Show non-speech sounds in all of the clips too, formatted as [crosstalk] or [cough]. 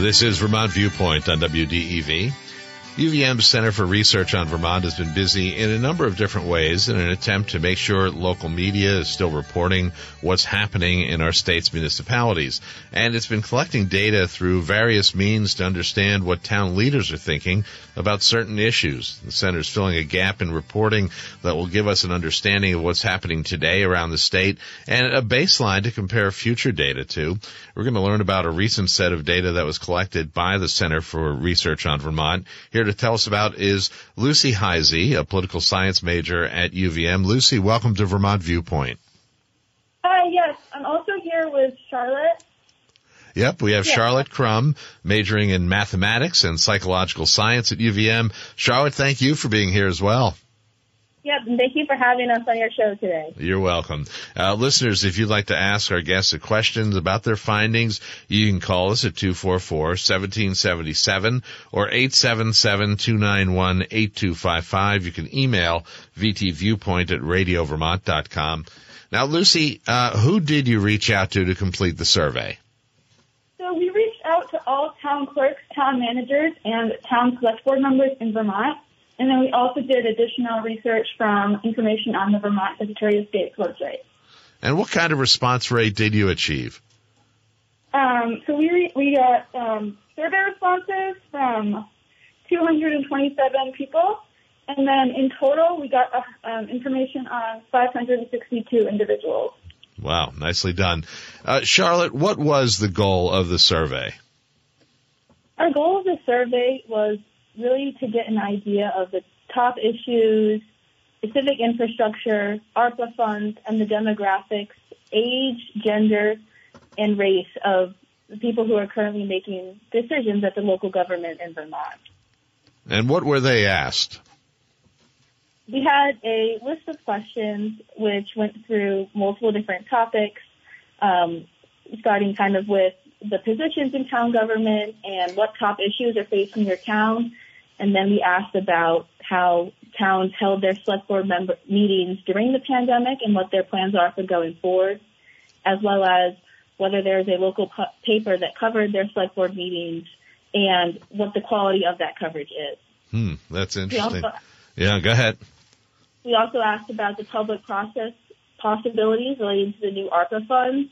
This is Vermont Viewpoint on WDEV. UVM's Center for Research on Vermont has been busy in a number of different ways in an attempt to make sure local media is still reporting what's happening in our state's municipalities. And it's been collecting data through various means to understand what town leaders are thinking about certain issues. The center is filling a gap in reporting that will give us an understanding of what's happening today around the state and a baseline to compare future data to. We're going to learn about a recent set of data that was collected by the Center for Research on Vermont. Here to tell us about is Lucy Heisey, a political science major at UVM. Lucy, welcome to Vermont Viewpoint. Hi, yes. I'm also here with Charlotte. Yep, we have Charlotte Crum, majoring in mathematics and psychological science at UVM. Charlotte, thank you for being here as well. Yep, and thank you for having us on your show today. You're welcome. Uh, listeners, if you'd like to ask our guests questions about their findings, you can call us at 244-1777 or 877-291-8255. You can email vtviewpoint at radiovermont.com. Now, Lucy, uh, who did you reach out to to complete the survey? So we reached out to all town clerks, town managers, and town select board members in Vermont. And then we also did additional research from information on the Vermont Secretary of State's website. And what kind of response rate did you achieve? Um, so we re- we got um, survey responses from 227 people, and then in total we got uh, um, information on 562 individuals. Wow, nicely done. Uh, Charlotte, what was the goal of the survey? Our goal of the survey was really to get an idea of the top issues, civic infrastructure, ARPA funds, and the demographics, age, gender, and race of the people who are currently making decisions at the local government in Vermont. And what were they asked? We had a list of questions which went through multiple different topics, um, starting kind of with the positions in town government and what top issues are facing your town. And then we asked about how towns held their select board member meetings during the pandemic and what their plans are for going forward, as well as whether there's a local pu- paper that covered their select board meetings and what the quality of that coverage is. Hmm, that's interesting. also, Yeah, go ahead. we also asked about the public process possibilities relating to the new ARPA funds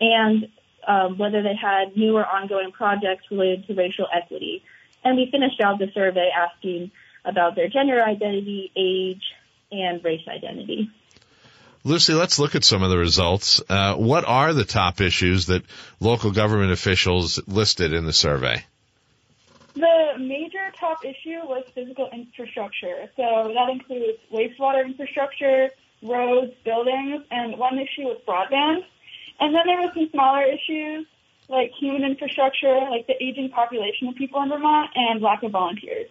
and um, whether they had new or ongoing projects related to racial equity. And we finished out the survey asking about their gender identity, age, and race identity. Lucy, let's look at some of the results. Uh, what are the top issues that local government officials listed in the survey? The major top issue was physical infrastructure. So that includes wastewater infrastructure, roads, buildings, and one issue was broadband. And then there were some smaller issues like human infrastructure, like the aging population of people in Vermont, and lack of volunteers.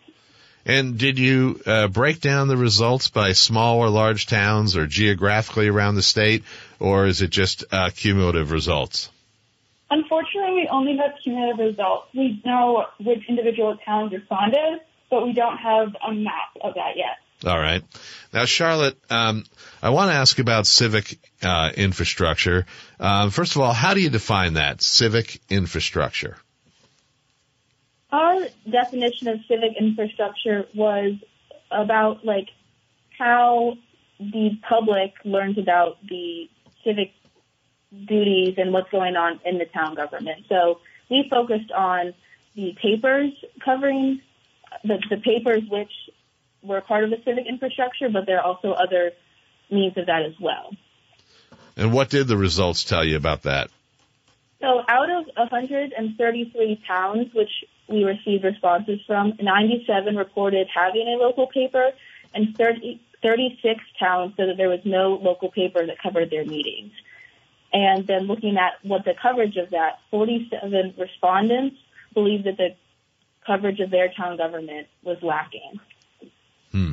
And did you uh, break down the results by small or large towns or geographically around the state, or is it just uh, cumulative results? Unfortunately, we only have cumulative results. We know which individual towns responded, but we don't have a map of that yet. All right. Now, Charlotte, um, I want to ask about civic uh, infrastructure. Um, first of all, how do you define that civic infrastructure? Our definition of civic infrastructure was about like how the public learns about the civic duties and what's going on in the town government. So we focused on the papers covering the, the papers which were part of the civic infrastructure, but there are also other means of that as well. And what did the results tell you about that? So out of 133 towns, which we received responses from, 97 reported having a local paper, and 30, 36 towns said that there was no local paper that covered their meetings. And then looking at what the coverage of that, 47 respondents believed that the coverage of their town government was lacking. Hmm.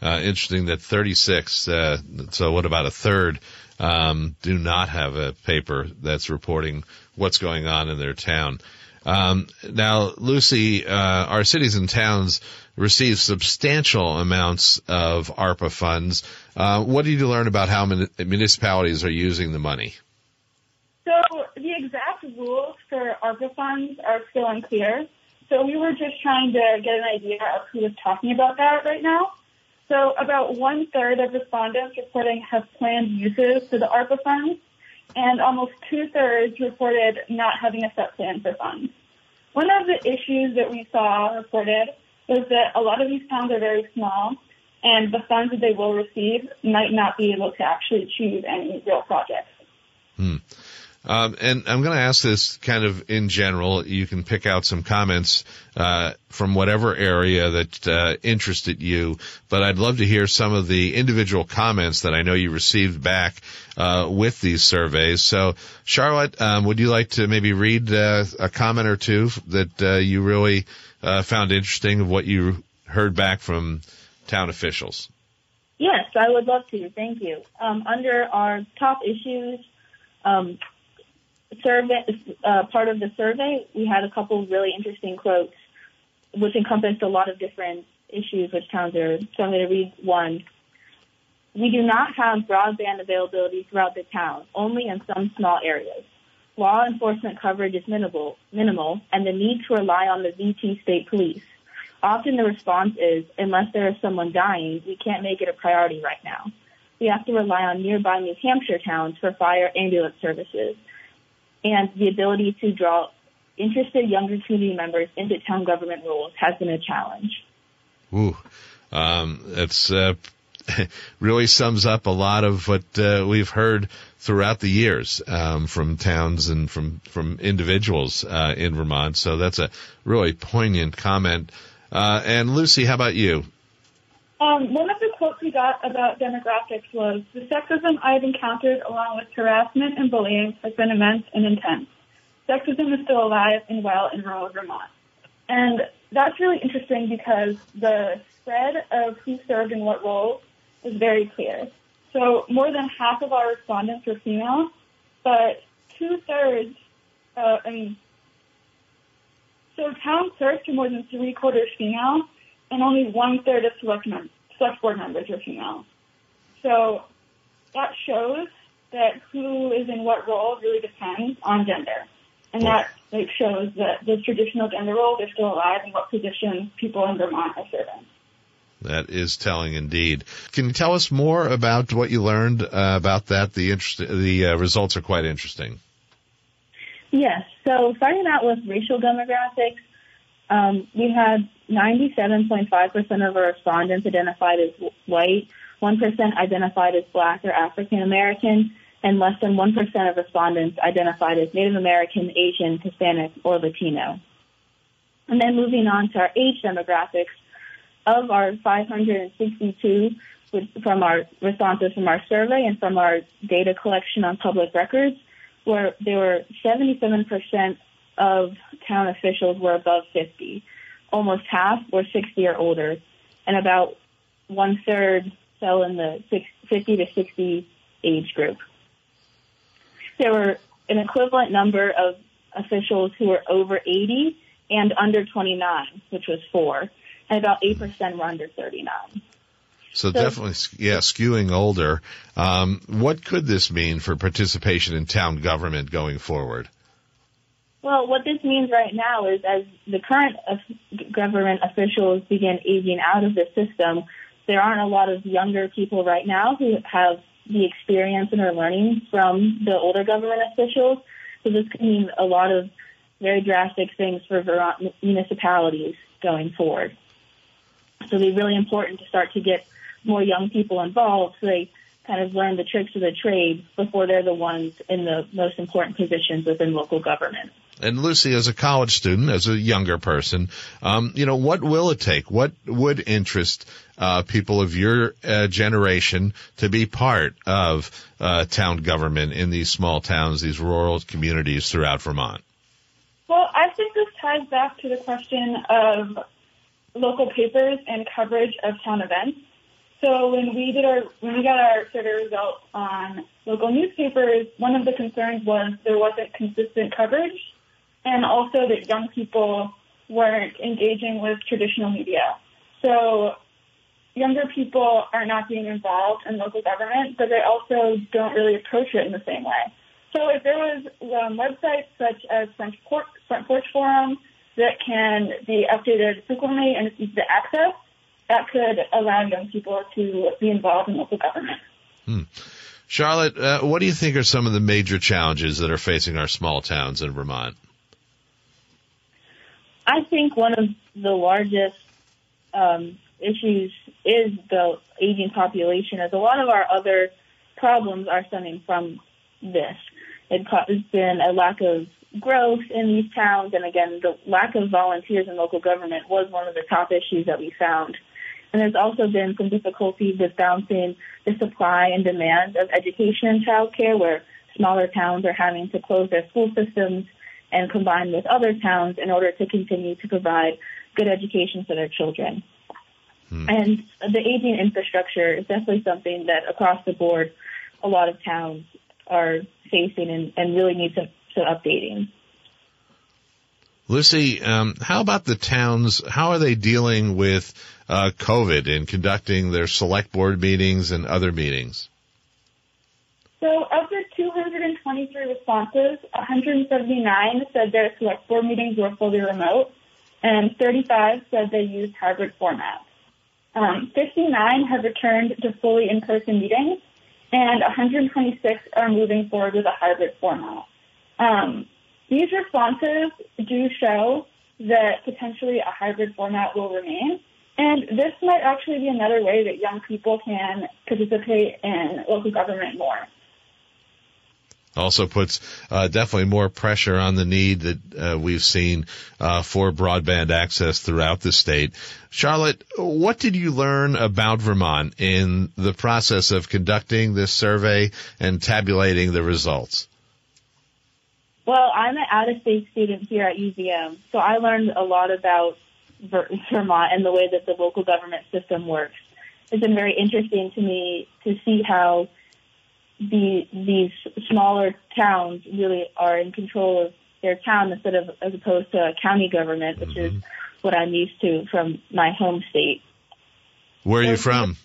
Uh, interesting that 36, uh, so what about a third, um, do not have a paper that's reporting what's going on in their town. Um, now, Lucy, uh, our cities and towns receive substantial amounts of ARPA funds. Uh, what did you learn about how mun- municipalities are using the money? So the exact rules for ARPA funds are still unclear. So we were just trying to get an idea of who was talking about that right now. So about one third of respondents reporting have planned uses for the ARPA funds, and almost two thirds reported not having a set plan for funds. One of the issues that we saw reported was that a lot of these towns are very small, and the funds that they will receive might not be able to actually achieve any real projects. Hmm. Um, and I'm going to ask this kind of in general. You can pick out some comments uh, from whatever area that uh, interested you, but I'd love to hear some of the individual comments that I know you received back uh, with these surveys. So, Charlotte, um, would you like to maybe read uh, a comment or two that uh, you really uh, found interesting of what you heard back from town officials? Yes, I would love to. Thank you. Um, under our top issues, um, survey, uh, part of the survey, we had a couple really interesting quotes, which encompassed a lot of different issues which towns. So I'm going to read one. We do not have broadband availability throughout the town, only in some small areas. Law enforcement coverage is minimal, minimal, and the need to rely on the VT state police. Often the response is, unless there is someone dying, we can't make it a priority right now. We have to rely on nearby New Hampshire towns for fire ambulance services and the ability to draw interested younger community members into town government roles has been a challenge. Ooh, um, it's uh, [laughs] really sums up a lot of what uh, we've heard throughout the years um, from towns and from from individuals uh, in Vermont. So that's a really poignant comment. Uh, and Lucy, how about you? Um, one of the quotes we got about demographics was, the sexism I've encountered along with harassment and bullying has been immense and intense. Sexism is still alive and well in rural Vermont. And that's really interesting because the spread of who served in what roles is very clear. So more than half of our respondents were female, but two thirds, uh, I mean, so town clerks are more than three quarters female, and only one third of select, select board members are female. So that shows that who is in what role really depends on gender. And that like, shows that the traditional gender roles are still alive and what positions people in Vermont are serving. That is telling indeed. Can you tell us more about what you learned uh, about that? The interest, the uh, results are quite interesting. Yes. So starting out with racial demographics, um, we had 97.5% of our respondents identified as white, 1% identified as black or African American, and less than 1% of respondents identified as Native American, Asian, Hispanic, or Latino. And then moving on to our age demographics, of our 562 from our responses from our survey and from our data collection on public records, where there were 77% of town officials were above 50. Almost half were 60 or older, and about one third fell in the 50 to 60 age group. There were an equivalent number of officials who were over 80 and under 29, which was four, and about 8% were under 39. So, so definitely, yeah, skewing older. Um, what could this mean for participation in town government going forward? Well, what this means right now is as the current government officials begin aging out of the system, there aren't a lot of younger people right now who have the experience and are learning from the older government officials. So this could mean a lot of very drastic things for Vermont municipalities going forward. So it'd be really important to start to get more young people involved so they kind of learn the tricks of the trade before they're the ones in the most important positions within local government. And Lucy, as a college student, as a younger person, um, you know, what will it take? What would interest uh, people of your uh, generation to be part of uh, town government in these small towns, these rural communities throughout Vermont? Well, I think this ties back to the question of local papers and coverage of town events. So when we did our when we got our survey results on local newspapers, one of the concerns was there wasn't consistent coverage, and also that young people weren't engaging with traditional media. So younger people are not being involved in local government, but they also don't really approach it in the same way. So if there was um, websites such as Front Porch, Front Porch Forum that can be updated frequently and it's easy to access, that could allow young people to be involved in local government. Hmm. Charlotte, uh, what do you think are some of the major challenges that are facing our small towns in Vermont? I think one of the largest um, issues is the aging population, as a lot of our other problems are stemming from this. It has been a lack of growth in these towns, and again, the lack of volunteers in local government was one of the top issues that we found. And there's also been some difficulties with balancing the supply and demand of education and childcare, where smaller towns are having to close their school systems and combine with other towns in order to continue to provide good education for their children. Hmm. And the aging infrastructure is definitely something that across the board, a lot of towns are facing and, and really need some, some updating. Lucy, um, how about the towns? How are they dealing with uh, COVID in conducting their select board meetings and other meetings? So, of the 223 responses, 179 said their select board meetings were fully remote, and 35 said they used hybrid formats. Um, 59 have returned to fully in-person meetings, and 126 are moving forward with a hybrid format. Um, these responses do show that potentially a hybrid format will remain, and this might actually be another way that young people can participate in local government more also puts uh, definitely more pressure on the need that uh, we've seen uh, for broadband access throughout the state. Charlotte, what did you learn about Vermont in the process of conducting this survey and tabulating the results? Well, I'm an out-of-state student here at UVM, so I learned a lot about Vermont and the way that the local government system works. It's been very interesting to me to see how the these smaller towns really are in control of their town instead of as opposed to a county government, which mm-hmm. is what I'm used to from my home state. Where are you from?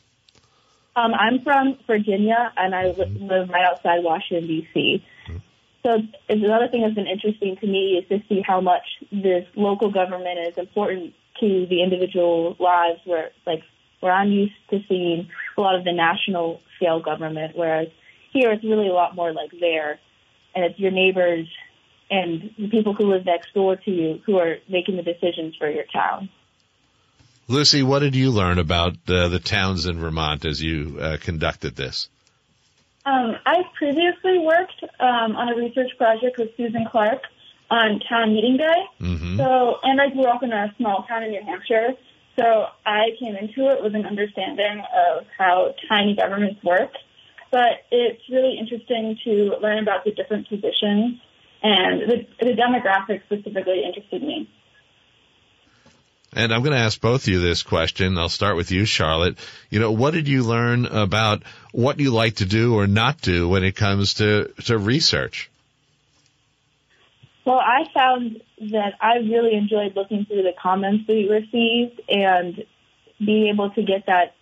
Um, I'm from Virginia, and I mm-hmm. live right outside Washington D.C. Mm-hmm. So another thing that's been interesting to me is to see how much this local government is important to the individual lives. Where like where I'm used to seeing a lot of the national scale government, whereas here, it's really a lot more like there, and it's your neighbors and the people who live next door to you who are making the decisions for your town. Lucy, what did you learn about uh, the towns in Vermont as you uh, conducted this? Um, I previously worked um, on a research project with Susan Clark on town meeting day. Mm-hmm. So, and I grew up in a small town in New Hampshire. So I came into it with an understanding of how tiny governments work but it's really interesting to learn about the different positions and the, the demographics specifically interested me. And I'm going to ask both of you this question. I'll start with you, Charlotte. You know, what did you learn about what you like to do or not do when it comes to, to research? Well, I found that I really enjoyed looking through the comments we received and being able to get that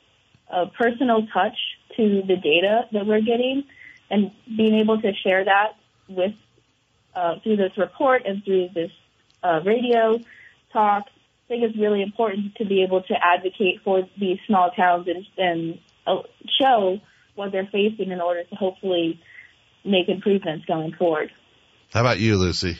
uh, personal touch to the data that we're getting and being able to share that with uh, through this report and through this uh, radio talk. I think it's really important to be able to advocate for these small towns and, and uh, show what they're facing in order to hopefully make improvements going forward. How about you, Lucy?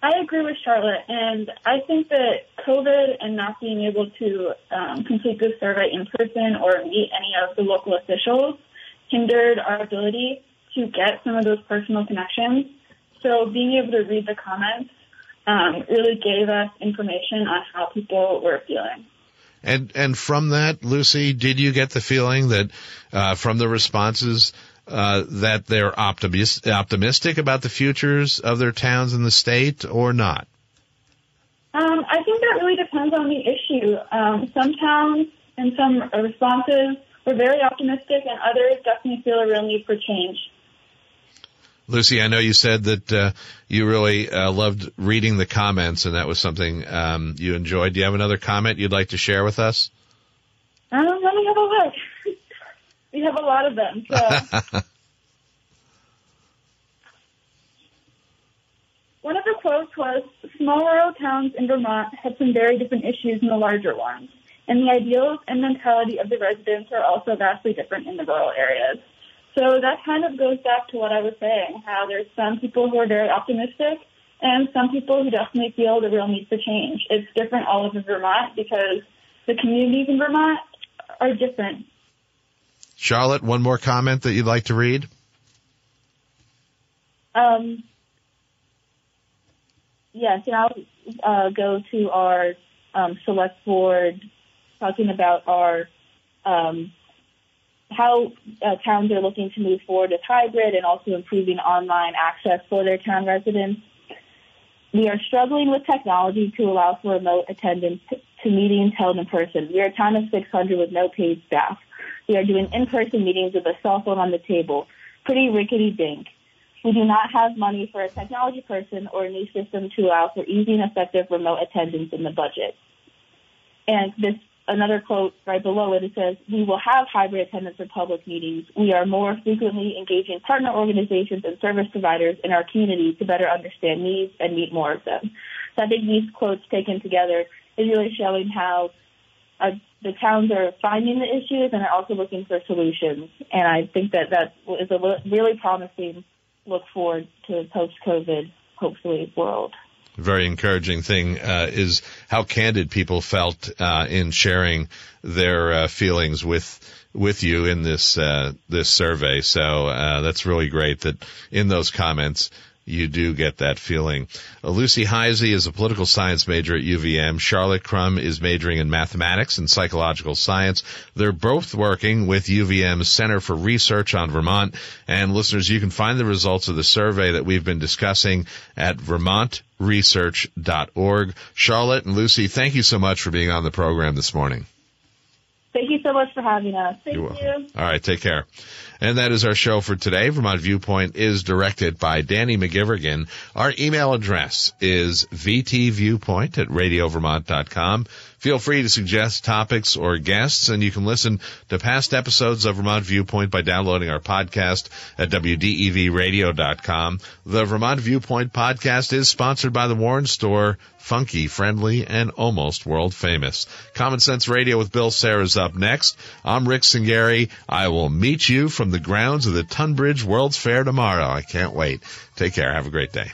I agree with Charlotte, and I think that COVID and not being able to um, complete this survey in person or meet any of the local officials hindered our ability to get some of those personal connections. So being able to read the comments um, really gave us information on how people were feeling. And and from that, Lucy, did you get the feeling that uh, from the responses uh, that they're optimist, optimistic about the futures of their towns in the state or not? Um, I think that really depends on the issue. Um, some towns and some responses were very optimistic, and others definitely feel a real need for change. Lucy, I know you said that uh, you really uh, loved reading the comments, and that was something um, you enjoyed. Do you have another comment you'd like to share with us? Um, let me have a look. We have a lot of them. So. [laughs] quote was, small rural towns in Vermont have some very different issues than the larger ones, and the ideals and mentality of the residents are also vastly different in the rural areas. So that kind of goes back to what I was saying, how there's some people who are very optimistic and some people who definitely feel the real need for change. It's different all over Vermont because the communities in Vermont are different. Charlotte, one more comment that you'd like to read? Um, yes, and I'll uh, go to our um, select board talking about our um, how uh, towns are looking to move forward with hybrid and also improving online access for their town residents. We are struggling with technology to allow for remote attendance to meetings held in person. We are a town of 600 with no paid staff. We are doing in-person meetings with a cell phone on the table. Pretty rickety dink. We do not have money for a technology person or a new system to allow for easy and effective remote attendance in the budget. And this another quote right below it. It says, "We will have hybrid attendance for public meetings. We are more frequently engaging partner organizations and service providers in our community to better understand needs and meet more of them." So I think these quotes taken together is really showing how uh, the towns are finding the issues and are also looking for solutions. And I think that that is a really promising look forward to post-COVID, hopefully, world very encouraging thing uh, is how candid people felt uh, in sharing their uh, feelings with with you in this uh, this survey. So uh, that's really great that in those comments you do get that feeling. Uh, Lucy Heisey is a political science major at UVM. Charlotte Crum is majoring in mathematics and psychological science. They're both working with UVM's Center for Research on Vermont. And listeners, you can find the results of the survey that we've been discussing at vermontresearch.org. Charlotte and Lucy, thank you so much for being on the program this morning. Thank you so much for having us. Thank You're you. All right, take care. And that is our show for today. Vermont Viewpoint is directed by Danny McGivrigan. Our email address is vtviewpoint at radiovermont.com. Feel free to suggest topics or guests, and you can listen to past episodes of Vermont Viewpoint by downloading our podcast at wdevradio.com. The Vermont Viewpoint podcast is sponsored by the Warren Store, funky, friendly, and almost world famous. Common Sense Radio with Bill Sayre is up next. I'm Rick Singari. I will meet you from the grounds of the Tunbridge World's Fair tomorrow. I can't wait. Take care. Have a great day.